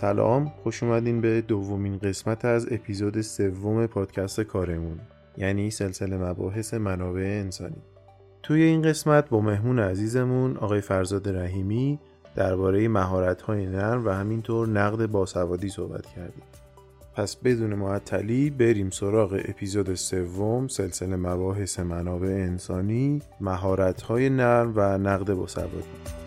سلام خوش اومدین به دومین قسمت از اپیزود سوم پادکست کارمون یعنی سلسله مباحث منابع انسانی. توی این قسمت با مهمون عزیزمون آقای فرزاد رحیمی درباره مهارت‌های نرم و همینطور نقد باسوادی صحبت کردیم. پس بدون معطلی بریم سراغ اپیزود سوم سلسله مباحث منابع انسانی مهارت‌های نرم و نقد باسوادی.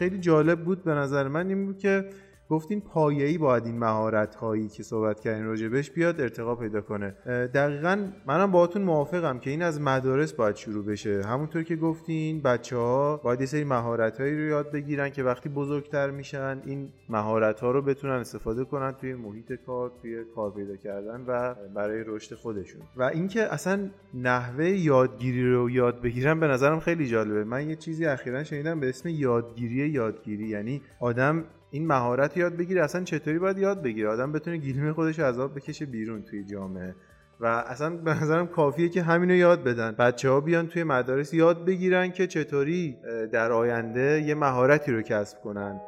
خیلی جالب بود به نظر من این بود که گفتین پایه‌ای باید این مهارت هایی که صحبت کردین راجبش بیاد ارتقا پیدا کنه. دقیقا منم باهاتون موافقم که این از مدارس باید شروع بشه. همونطور که گفتین بچه ها باید یه سری مهارت هایی رو یاد بگیرن که وقتی بزرگتر میشن این مهارت ها رو بتونن استفاده کنن توی محیط کار توی کار پیدا کردن و برای رشد خودشون. و اینکه اصلا نحوه یادگیری رو یاد بگیرن به نظرم خیلی جالبه. من یه چیزی اخیرا شنیدم به اسم یادگیری یادگیری. یعنی آدم این مهارت یاد بگیره اصلا چطوری باید یاد بگیره آدم بتونه گیلیم خودش از آب بکشه بیرون توی جامعه. و اصلا به نظرم کافیه که همینو یاد بدن. بچه ها بیان توی مدارس یاد بگیرن که چطوری در آینده یه مهارتی رو کسب کنن.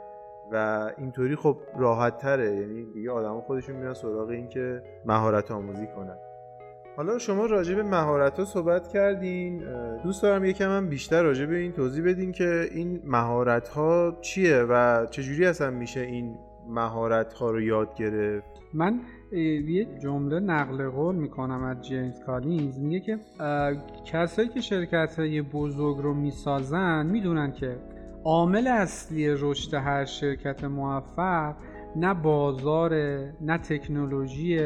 و اینطوری خب راحت تره یعنی دیگه آدم خودشون میرن سراغ این که مهارت آموزی کنن. حالا شما راجع به مهارت ها صحبت کردین دوست دارم یکم هم بیشتر راجع به این توضیح بدین که این مهارت ها چیه و چجوری اصلا میشه این مهارت ها رو یاد گرفت؟ من یه جمله نقل قول می‌کنم از جیمز کالینز. میگه که کسایی که شرکت های بزرگ رو می‌سازن می‌دونن که عامل اصلی رشد هر شرکت موفق نه بازار نه تکنولوژی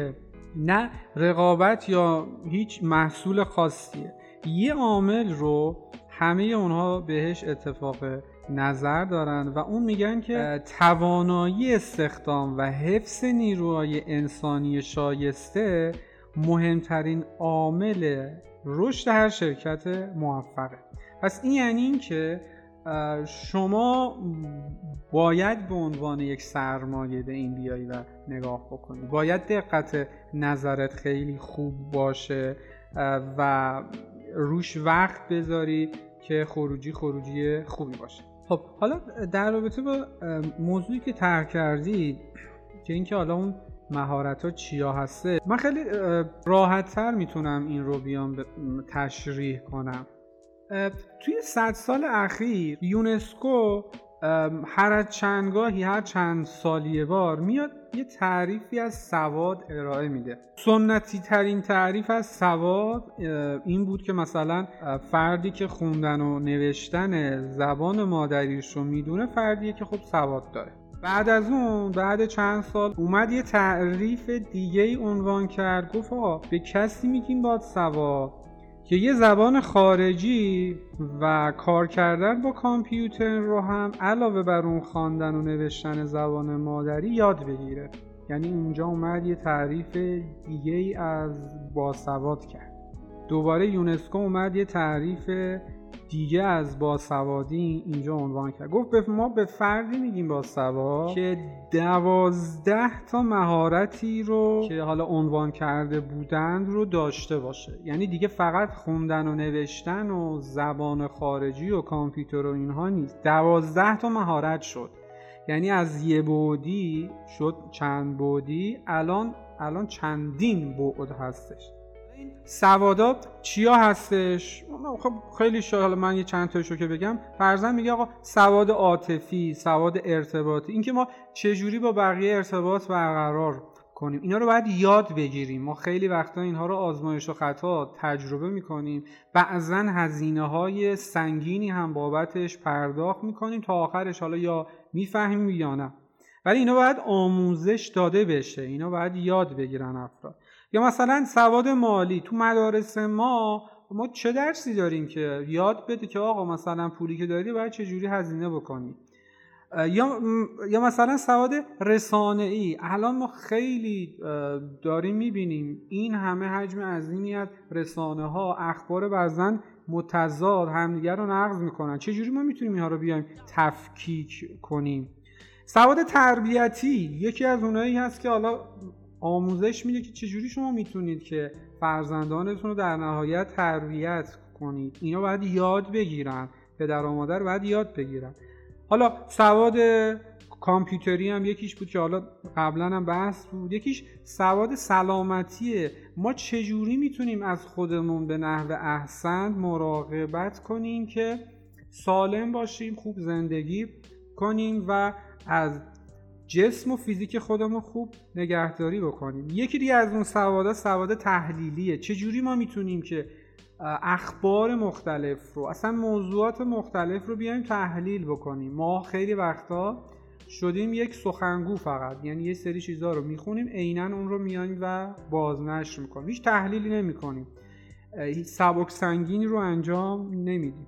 نه رقابت یا هیچ محصول خاصیه. یه عامل رو همه اونها بهش اتفاق نظر دارن و اون میگن که توانایی استخدام و حفظ نیروهای انسانی شایسته مهمترین عامل رشد هر شرکت موفقه. پس این یعنی این که شما باید به عنوان یک سرمایه به این بیایی و نگاه بکنی. باید دقت نظرت خیلی خوب باشه و روش وقت بذاری که خروجی خروجی خوبی باشه. خب حالا در رابطه با موضوعی که طرح کردی که اینکه حالا اون مهارت ها چیا هسته من خیلی راحت تر می‌تونم این رو بیام تشریح کنم. توی صد سال اخیر یونسکو هر چندگاهی هر چند سالیه بار میاد یه تعریفی از سواد ارائه میده. سنتی ترین تعریف از سواد این بود که مثلا فردی که خوندن و نوشتن زبان مادریش رو می‌دونه فردیه که خب سواد داره. بعد از اون بعد چند سال اومد یه تعریف دیگه ای عنوان کرد گفت به کسی میگیم باد سواد. که یه زبان خارجی و کار کردن با کامپیوتر رو هم علاوه بر اون خواندن و نوشتن زبان مادری یاد بگیره. یعنی اونجا اومد یه تعریف دیگه از باسواد کرد. دوباره یونسکو اومد یه تعریف دیگه از باسوادی اینجا عنوان کرد. گفت ما به فردی میگیم باسواد که دوازده تا مهارتی رو که حالا عنوان کرده بودند رو داشته باشه. یعنی دیگه فقط خوندن و نوشتن و زبان خارجی و کامپیوتر و اینها نیست. دوازده تا مهارت شد. یعنی از یه بودی شد چند بودی الان الان چندین بعد هستش. سوادا چیا هستش؟ خب خیلی شاید حالا من یه چند تاشو که بگم. فرضاً میگه آقا سواد عاطفی سواد ارتباطی. اینکه ما چجوری با بقیه ارتباط برقرار کنیم. اینا رو باید یاد بگیریم. ما خیلی وقتا اینها رو آزمایش و خطا تجربه می‌کنیم. بعضا هزینه های سنگینی هم بابتش پرداخت می‌کنیم تا آخرش حالا یا می‌فهمیم یا نه. ولی اینا باید آموزش داده بشه. اینا باید یاد بگیرن افراد. مثلا سواد مالی تو مدارس ما ما چه درسی داریم که یاد بده که آقا مثلا پولی که داری باید چه جوری هزینه بکنی؟ یا یا مثلا سواد رسانه ای الان ما خیلی داریم می‌بینیم این همه حجم عظیمی از رسانه ها اخبار بعضا متضاد همدیگر رو نقض می‌کنن. چجوری ما می‌تونیم اینها رو بیایم تفکیک کنیم؟ سواد تربیتی یکی از اونایی هست که حالا آموزش میده که چجوری شما می‌تونید که فرزندانتون رو در نهایت تربیت کنید. اینا باید یاد بگیرن. پدر و مادر باید یاد بگیرن. حالا سواد کامپیوتری هم یکیش بود که حالا قبلا هم بحث بود. یکیش سواد سلامتیه. ما چجوری می‌تونیم از خودمون به نحو احسن مراقبت کنیم که سالم باشیم خوب زندگی کنیم و از جسم و فیزیک خودمون خوب نگهداری بکنیم. یکی دیگه از اون سوادا سواد تحلیلیه. چجوری ما می‌تونیم که اخبار مختلف رو اصلا موضوعات مختلف رو بیایم تحلیل بکنیم؟ ما خیلی وقتا شدیم یک سخنگو فقط. یعنی یه سری چیزها رو می‌خونیم عینا اون رو میایم و بازنشر می‌کنیم. هیچ تحلیلی نمی‌کنیم. سبک سنگینی رو انجام نمیدیم.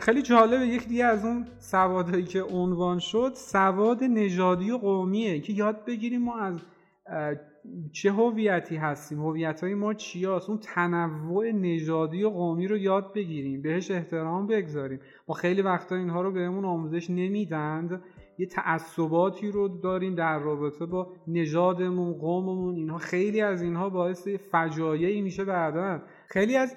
خیلی جالبه یک دیگه از اون سوادهایی که عنوان شد سواد نژادی و قومیه که یاد بگیریم ما از چه هویتی هستیم هویت های ما چیاست؟ اون تنوع نژادی و قومی رو یاد بگیریم بهش احترام بگذاریم. ما خیلی وقتا اینها رو بهمون آموزش نمیدند. یه تعصباتی رو داریم در رابطه با نژادمون قوممون. اینها خیلی از اینها باعث فجایعی میشه بعدا. خیلی از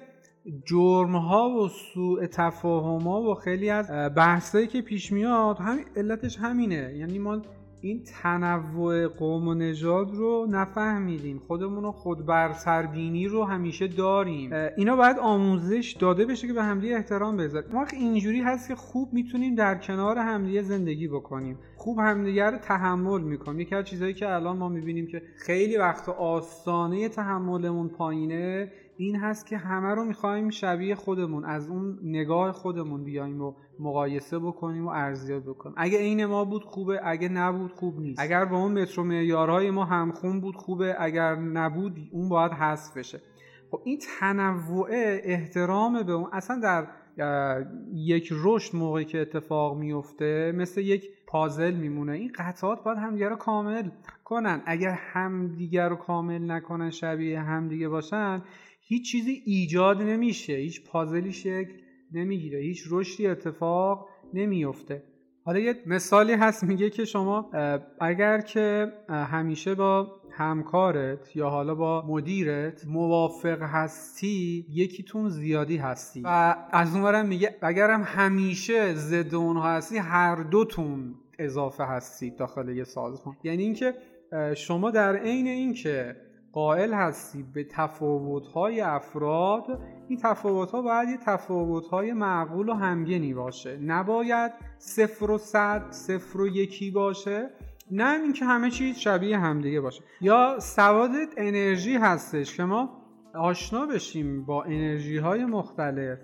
جرم ها و سوء تفاهم ها و خیلی از بحثایی که پیش میاد همین علتش همینه. یعنی ما این تنوع قوم و نژاد رو نفهمیدیم. خودمون رو خود برسربینی رو همیشه داریم. اینا باید آموزش داده بشه که به همدیگه احترام بذاریم. ما اینجوری هست که خوب می‌تونیم در کنار همدیگه زندگی بکنیم. خوب همدیگه رو تحمل می‌کنیم. یکی از چیزهایی که الان ما می‌بینیم که خیلی وقت آستانه تحملمون پایینه این هست که همه رو می‌خوایم شبیه خودمون از اون نگاه خودمون بیایم و مقایسه بکنیم و ارزیابی بکنیم. اگه عین ما بود خوبه اگه نبود خوب نیست. اگر با اون مترو معیارهای ما همخون بود خوبه اگر نبود اون باید حذف بشه. خب این تنوع احترام به اون اصلا در یک رشد موقعی که اتفاق میفته مثل یک پازل میمونه. این قطعات باید همدیگه رو کامل کنن. اگر همدیگه رو کامل نکنن شبیه همدیگه باشن هیچ چیزی ایجاد نمیشه هیچ پازلی شکل نمی‌گیره هیچ رشدی اتفاق نمیفته. حالا یه مثالی هست میگه که شما اگر که همیشه با همکارت یا حالا با مدیرت موافق هستی یکیتون زیادی هستی. و از اونورم میگه اگرم همیشه ضد اونها هستی هر دوتون اضافه هستید داخل یه سازمان. یعنی اینکه شما در عین اینکه قائل هستی به تفاوت‌های افراد این تفاوت‌ها باید یه تفاوت‌های معقول و همگنی باشه. نباید صفر و صد صفر و یکی باشه. نه اینکه همه چیز شبیه همدیگه باشه. یا سواد انرژی هستش که ما آشنا بشیم با انرژی های مختلف.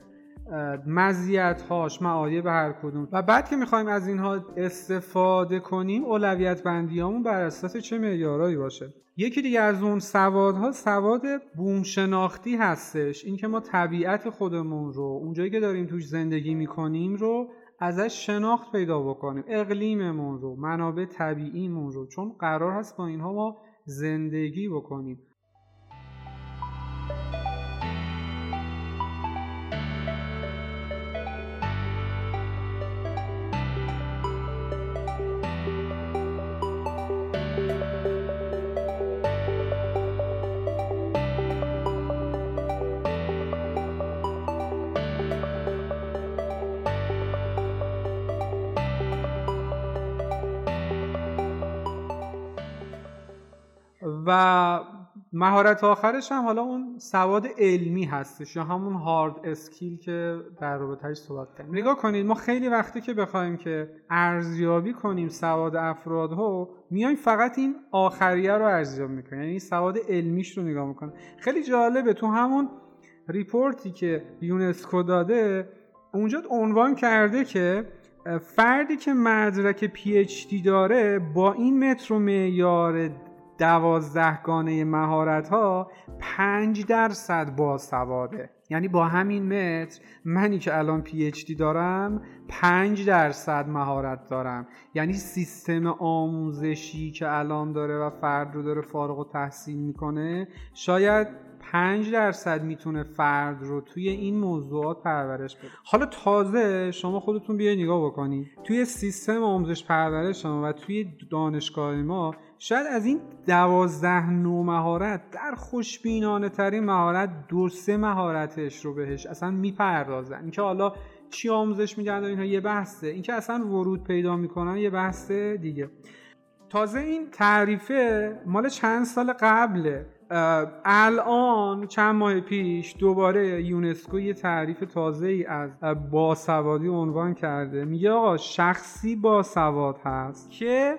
مزیت هاش معایب هر کدوم. و بعد که می‌خوایم از اینها استفاده کنیم اولویت بندیامون بر اساس چه معیارایی باشه؟ یکی دیگه از اون سوادها سواد بوم شناختی هستش اینکه ما طبیعت خودمون رو اونجایی که داریم توش زندگی می‌کنیم رو ازش شناخت پیدا بکنیم. اقلیممون رو منابع طبیعیمون رو. چون قرار هست با اینها ما زندگی بکنیم. مهارت آخرش هم حالا اون سواد علمی هستش یا همون hard skill که در رابطهش صحبت کردیم. نگاه کنید ما خیلی وقتی که بخوایم که ارزیابی کنیم سواد افرادها میایم فقط این آخریه رو ارزیابی می‌کنیم. یعنی سواد علمیش رو نگاه می‌کنیم. خیلی جالبه تو همون report ی که یونسکو داده اونجا عنوان کرده که فردی که مدرک PhD داره با این متر و معیار دوازدهگانه مهارت ها پنج درصد باسواده یعنی با همین متر منی که الان پی اچ دی دارم پنج درصد مهارت دارم. یعنی سیستم آموزشی که الان داره و فرد رو داره فارغ و تحصیل می‌کنه شاید 5 درصد می‌تونه فرد رو توی این موضوعات پرورش بده. حالا تازه شما خودتون بیاید نگاه بکنید. توی سیستم آموزش پرورش ما و توی دانشگاه ما شاید از این دوازده نو مهارت در خوشبینانه ترین مهارت دو سه مهارتش رو بهش اصلا می‌پردازن. اینکه حالا چی آموزش میدن اینها یه بحثه. اینکه اصلا ورود پیدا می‌کنن یه بحث دیگه. تازه این تعریفه مال چند سال قبله. الان چند ماه پیش دوباره یونسکو یه تعریف تازه ای از باسوادی عنوان کرده. میگه آقا شخصی باسواد هست که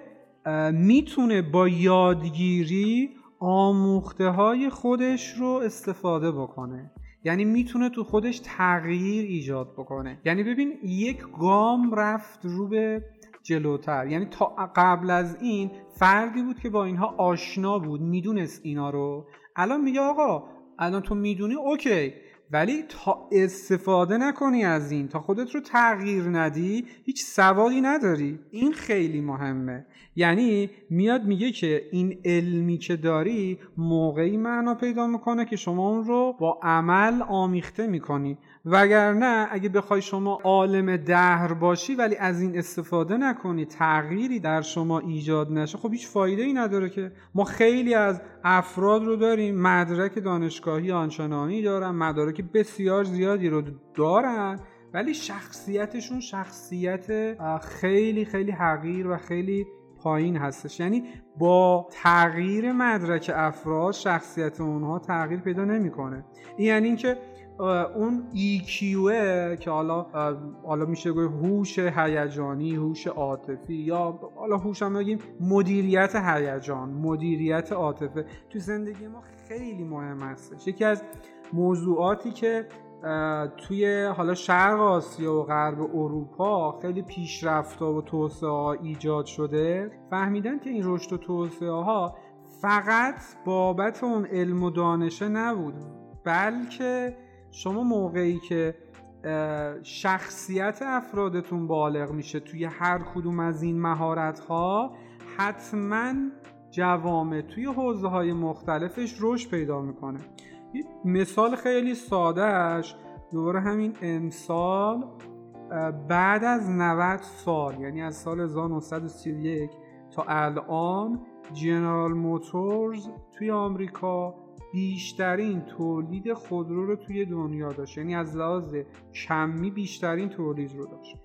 می‌تونه با یادگیری آموخته های خودش رو استفاده بکنه. یعنی می‌تونه تو خودش تغییر ایجاد بکنه. یعنی ببین یک گام رفت رو به جلوتر. یعنی تا قبل از این فردی بود که با اینها آشنا بود می‌دونست اینا رو. الان میگه آقا الان تو می‌دونی؟ اوکی. ولی تا استفاده نکنی از این تا خودت رو تغییر ندی هیچ سوادی نداری. این خیلی مهمه. یعنی میاد میگه که این علمی که داری موقعی معنا پیدا می‌کنه که شما اون رو با عمل آمیخته می‌کنی. وگرنه اگه بخوای شما عالم دهر باشی ولی از این استفاده نکنی تغییری در شما ایجاد نشه خب هیچ فایده ای نداره که. ما خیلی از افراد رو داریم مدرک دانشگاهی آنچنانی دارن مدارک بسیار زیادی رو دارن ولی شخصیتشون شخصیت خیلی خیلی حقیر و خیلی پایین هستش. یعنی با تغییر مدرک افراد شخصیت اونها تغییر پیدا نمی‌کنه. یعنی اینکه اون EQ که حالا حالا میشه گفت هوش هیجانی هوش عاطفی یا حالا هوش هم بگیم مدیریت هیجان مدیریت عاطفه. تو زندگی ما خیلی مهم هستش. یکی از موضوعاتی که توی حالا شرق آسیا و غرب اروپا خیلی پیشرفت و توسعه ها ایجاد شده فهمیدن که این رشد و توسعه ها فقط بابت اون علم و دانشه نبود بلکه شما موقعی که شخصیت افرادتون بالغ میشه توی هر کدوم از این مهارت ها حتما جوامع توی حوزه های مختلفش رشد پیدا می‌کنه. مثال خیلی سادهش دوباره همین امسال بعد از 90 سال یعنی از سال 1931 تا الان جنرال موتورز توی آمریکا بیشترین تولید خودرو رو توی دنیا داشت. یعنی از لحاظ کمی بیشترین تولید رو داشت.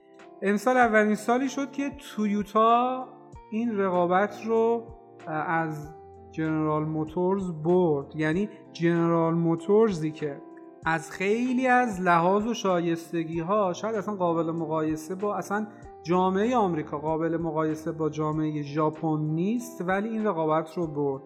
امسال اولین سالی شد که تویوتا این رقابت رو از جنرال موتورز برد. یعنی جنرال موتورزی که از خیلی از لحاظ و شایستگی ها شاید اصلا قابل مقایسه با اصلا جامعه آمریکا قابل مقایسه با جامعه ژاپن نیست ولی این رقابت رو برد.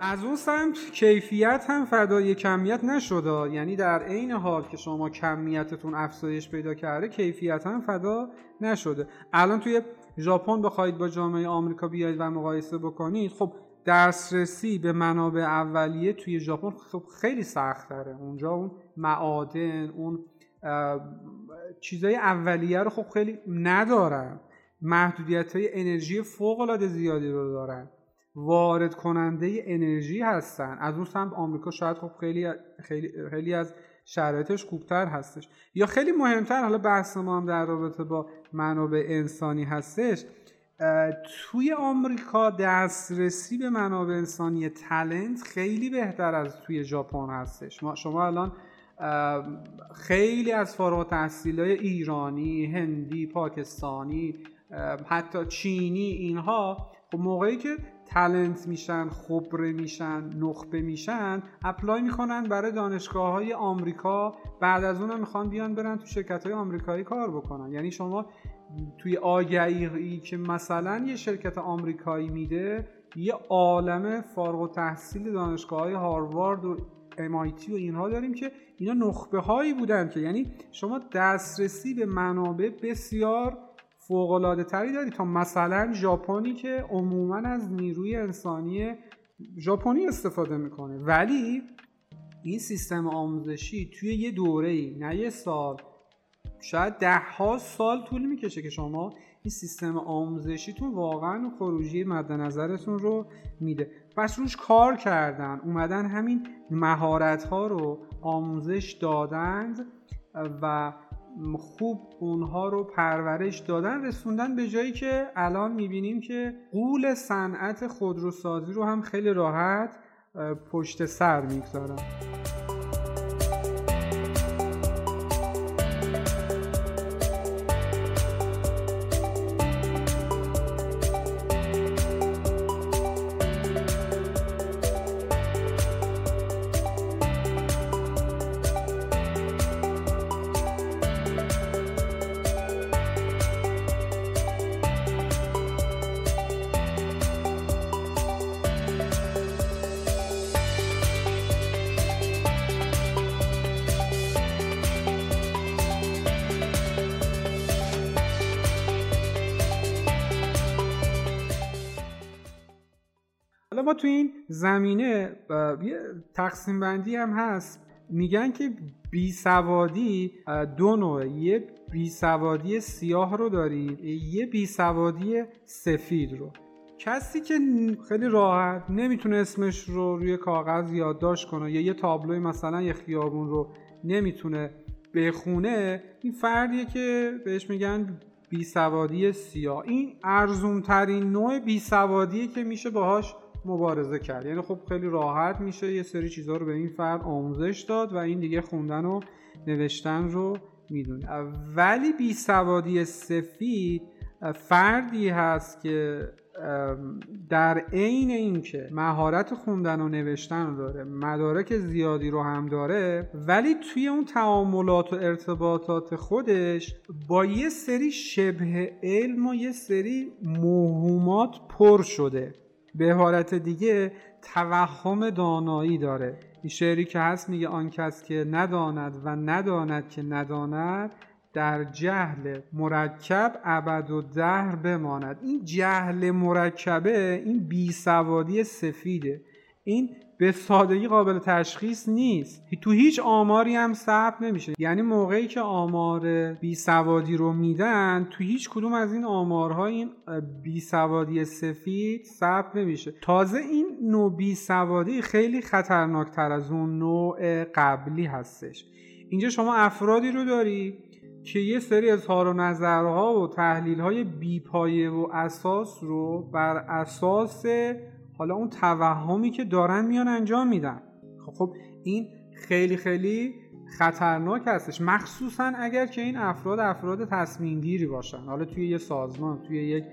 از اون سمت کیفیت هم فدای کمیت نشده یعنی در عین حال که شما کمیتتون افزایش پیدا کرده کیفیت هم فدا نشده الان توی ژاپن بخواید با جامعه آمریکا بیاید و مقایسه بکنید خب دسترسی به منابع اولیه توی ژاپن خب خیلی سخت داره اونجا اون معادن اون چیزای اولیه رو خب خیلی ندارن. محدودیت های انرژی فوق العاده زیادی رو دارن. وارد کننده انرژی هستن. از اون سمت آمریکا شاید خب خیلی خیلی خیلی از شرایطش خوبتر هستش. یا خیلی مهمتر حالا بحث ما هم در رابطه با منابع انسانی هستش. توی آمریکا دسترسی به منابع انسانی تلنت خیلی بهتر از توی ژاپن هستش. شما الان خیلی از فارغ التحصیل ایرانی، هندی، پاکستانی، حتی چینی اینها خب موقعی که تلنت میشن خبره میشن نخبه میشن اپلای می‌کنن برای دانشگاه های آمریکا. بعد از اون می‌خوان بیان برن تو شرکت های آمریکایی کار بکنن. یعنی شما توی آگهی که مثلا یه شرکت آمریکایی میده یه عالم فارغ و تحصیل دانشگاه های هاروارد و MIT و اینها داریم که اینا نخبه هایی بودن که یعنی شما دسترسی به منابع بسیار فوق تری داری تا مثلا ژاپنی که عموما از نیروی انسانی ژاپنی استفاده می‌کنه. ولی این سیستم آموزشی توی یه دوره ای نه یه سال شاید ده ها سال طول می‌کشه که شما این سیستم آموزشیتون واقعا خروجی مد نظرتون رو میده. پس روش کار کردن. اومدن همین مهارت ها رو آموزش دادند و خوب اونها رو پرورش دادن رسوندن به جایی که الان می‌بینیم که قول صنعت خودروسازی رو هم خیلی راحت پشت سر می‌گذارن. حالا ما تو این زمینه یه تقسیم بندی هم هست. میگن که بی سوادی دو نوع. یه بی سوادی سیاه رو دارید یه بی سوادی سفید رو. کسی که خیلی راحت نمی‌تونه اسمش رو روی کاغذ یادداشت کنه یا یه تابلوی مثلا یه خیابون رو نمی‌تونه بخونه این فردیه که بهش میگن بی سوادی سیاه. این ارزون ترین نوع بی سوادیه که میشه باهاش مبارزه کرد. یعنی خب خیلی راحت میشه یه سری چیزها رو به این فرد آموزش داد و این دیگه خوندن و نوشتن رو می‌دونه. ولی بی سوادی سفید فردی هست که در عین اینکه مهارت خوندن و نوشتن رو داره مدارک زیادی رو هم داره ولی توی اون تعاملات و ارتباطات خودش با یه سری شبه علم و یه سری موهومات پر شده. به عبارت دیگه توهم دانایی داره. این شعری که هست میگه آن کس که نداند و نداند که نداند در جهل مرکب ابد و دهر بماند. این جهل مرکبه این بیسوادی سفیده. این به سادگی قابل تشخیص نیست. تو هیچ آماری هم ثبت نمیشه. یعنی موقعی که آمار بیسوادی رو میدن تو هیچ کدوم از این آمارها این بیسوادی سفید ثبت نمیشه. تازه این نوع بیسوادی خیلی خطرناکتر از اون نوع قبلی هستش. اینجا شما افرادی رو داری که یه سری اظهار و نظرها و تحلیل های بیپایه و اساس رو بر اساس حالا اون توهمی که دارن میان انجام میدن. خب, خب این خیلی خیلی خطرناک هستش. مخصوصا اگر که این افراد افراد تصمیم گیری باشن. حالا توی یه سازمان توی یک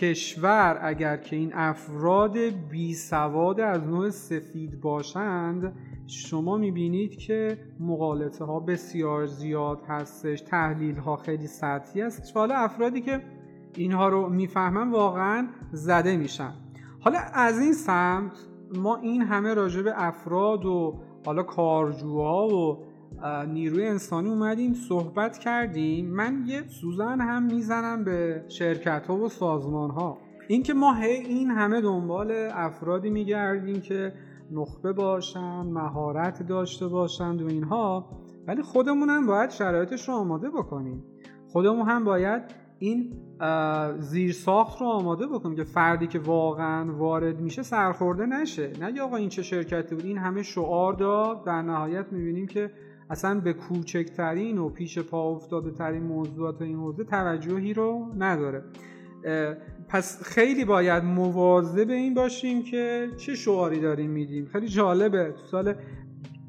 کشور اگر که این افراد بی سواد از نوع سفید باشند شما می‌بینید که مقالطه ها بسیار زیاد هستش تحلیل ها خیلی سطحی هست حالا افرادی که اینها رو می‌فهمن واقعا زده میشن. حالا از این سمت ما این همه راجع به افراد و حالا کارجوها و نیروی انسانی اومدیم صحبت کردیم. من یه سوزن هم می‌زنم به شرکت ها و سازمان ها اینکه ما هی این همه دنبال افرادی میگردیم که نخبه باشن مهارت داشته باشند و اینها ولی خودمون هم باید شرایطش رو آماده بکنیم. خودمون هم باید این زیر ساخت رو آماده بکنیم که فردی که واقعا وارد میشه سرخورده نشه. نه آقا این چه شرکتی بود؟ این همه شعار داد در نهایت می‌بینیم که اصلا به کوچکترین و پیش پا افتاده ترین موضوعات این حوزه توجهی رو نداره. پس خیلی باید مواظب این باشیم که چه شعاری داریم میدیم. خیلی جالبه. تو سال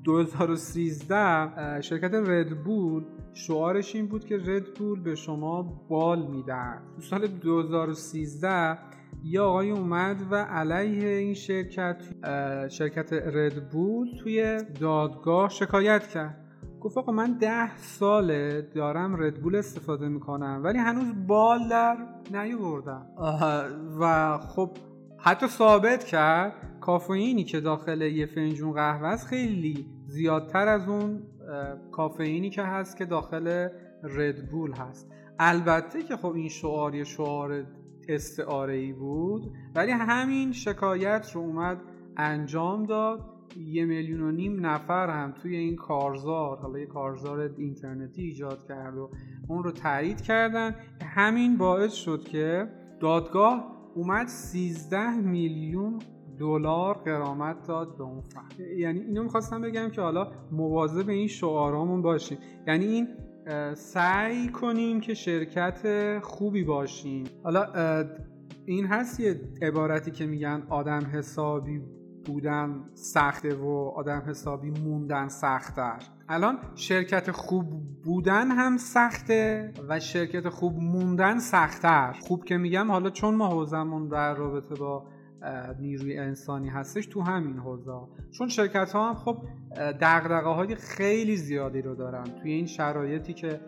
2013 شرکت ردبول شعارش این بود که ردبول به شما بال میدن تو سال 2013 یه آقای اومد و علیه این شرکت شرکت ردبول توی دادگاه شکایت کرد. گفت آقا من ده ساله دارم ردبول استفاده می‌کنم ولی هنوز بال در نیاوردم. و خب حتی ثابت کرد کافئینی که داخل یه فنجون قهوه است خیلی زیادتر از اون کافئینی که هست که داخل ردبول هست. البته که خب این شعار یه شعار استعاره ای بود ولی همین شکایت رو اومد انجام داد. یه میلیون و نیم نفر هم توی این کارزار حالا یه کارزار اینترنتی ایجاد کرد و اون رو تایید کردن. همین باعث شد که دادگاه اومد 13 میلیون دلار قرامت داد به اون فرد. یعنی اینو می‌خواستم بگم که حالا مواظب این شعارامون باشیم. یعنی این سعی کنیم که شرکت خوبی باشیم. حالا این هست یه عبارتی که میگن آدم حسابی بودن سخته و آدم حسابی موندن سختتر. الان شرکت خوب بودن هم سخته و شرکت خوب موندن سختتر. خوب که میگم حالا چون ما حوزمون در رابطه با نیروی انسانی هستش تو همین حوزه. چون شرکت ها هم خب دقدقه های خیلی زیادی رو دارن توی این شرایطی که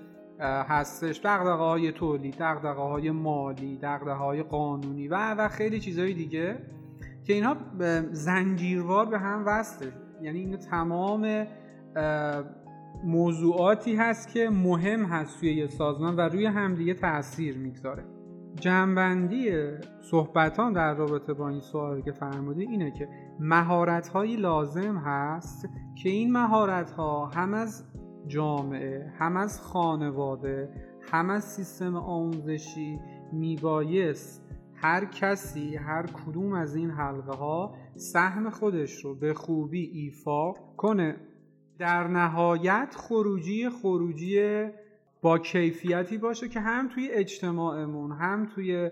هستش. دقدقه های تولید دقدقه های مالی دقدقه های قانونی و و خیلی چیزهای دیگه که اینها زنجیروار به هم وصله. یعنی این تمام موضوعاتی هست که مهم هست توی یه سازمان و روی همدیگه تاثیر می‌گذاره. جنبندی صحبتان در رابطه با این سوالی که فرمودی اینه که مهارت لازم هست که این مهارت ها هم از جامعه هم از خانواده هم از سیستم آموزشی میبایست هر کسی هر کدوم از این حلقه ها سهم خودش رو به خوبی ایفا کنه. در نهایت خروجی خروجی با کیفیتی باشه که هم توی اجتماعمون هم توی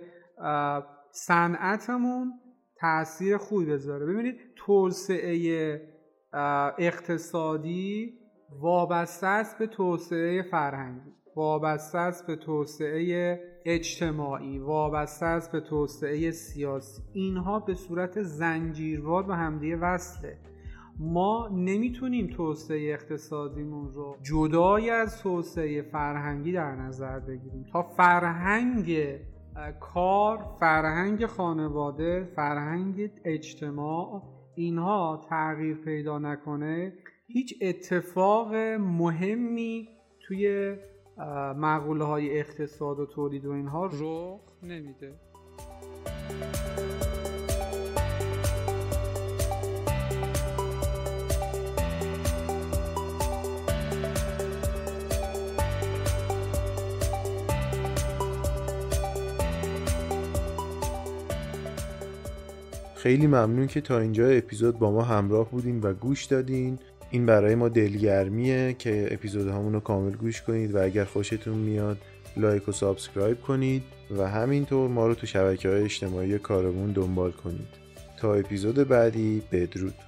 صنعتمون تاثیر خوبی بذاره. ببینید توسعه اقتصادی وابسته است به توسعه فرهنگی وابسته است به توسعه اجتماعی وابسته است به توسعه سیاسی. اینها به صورت زنجیروار به همدیگه وصله. ما نمی‌تونیم توسعه اقتصادیمون رو جدای از توسعه فرهنگی در نظر بگیریم. تا فرهنگ کار فرهنگ خانواده فرهنگ اجتماع اینها تغییر پیدا نکنه هیچ اتفاق مهمی توی مقوله های اقتصاد و تولید و اینها رخ نمیده. خیلی ممنون که تا اینجا اپیزود با ما همراه بودین و گوش دادین. این برای ما دلگرمیه که اپیزودهامون رو کامل گوش کنید و اگر خوشتون میاد لایک و subscribe کنید و همینطور ما رو تو شبکه های اجتماعی کارمون دنبال کنید. تا اپیزود بعدی بدرود.